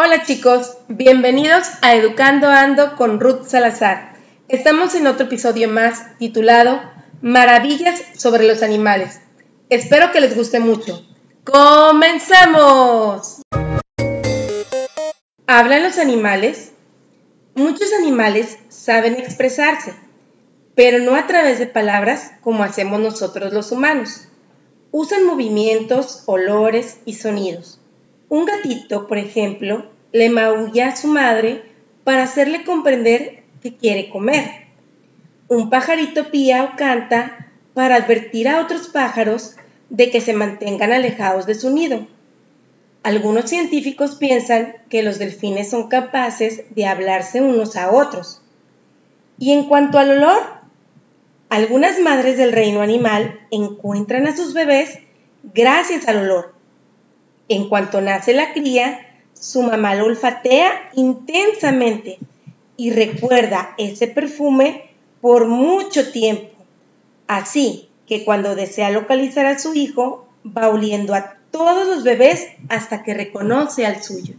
Hola chicos, bienvenidos a Educando Ando con Ruth Salazar. Estamos en otro episodio más titulado Maravillas sobre los animales. Espero que les guste mucho. ¡Comenzamos! ¿Hablan los animales? Muchos animales saben expresarse, pero no a través de palabras como hacemos nosotros los humanos. Usan movimientos, olores y sonidos. Un gatito, por ejemplo, le maulla a su madre para hacerle comprender que quiere comer. Un pajarito pía o canta para advertir a otros pájaros de que se mantengan alejados de su nido. Algunos científicos piensan que los delfines son capaces de hablarse unos a otros. Y en cuanto al olor, algunas madres del reino animal encuentran a sus bebés gracias al olor. En cuanto nace la cría, su mamá lo olfatea intensamente y recuerda ese perfume por mucho tiempo. Así que cuando desea localizar a su hijo, va oliendo a todos los bebés hasta que reconoce al suyo.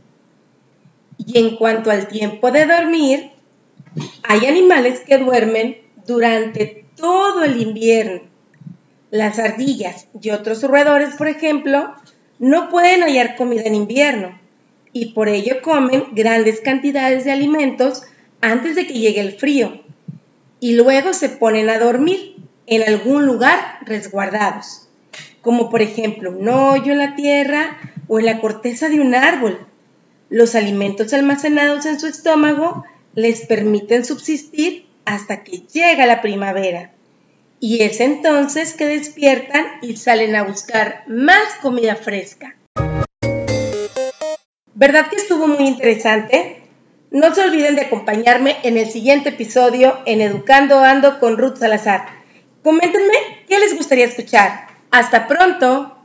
Y en cuanto al tiempo de dormir, hay animales que duermen durante todo el invierno. Las ardillas y otros roedores, por ejemplo, no pueden hallar comida en invierno y por ello comen grandes cantidades de alimentos antes de que llegue el frío y luego se ponen a dormir en algún lugar resguardados, como por ejemplo un hoyo en la tierra o en la corteza de un árbol. Los alimentos almacenados en su estómago les permiten subsistir hasta que llega la primavera. Y es entonces que despiertan y salen a buscar más comida fresca. ¿Verdad que estuvo muy interesante? No se olviden de acompañarme en el siguiente episodio en Educando Ando con Ruth Salazar. Coméntenme qué les gustaría escuchar. Hasta pronto.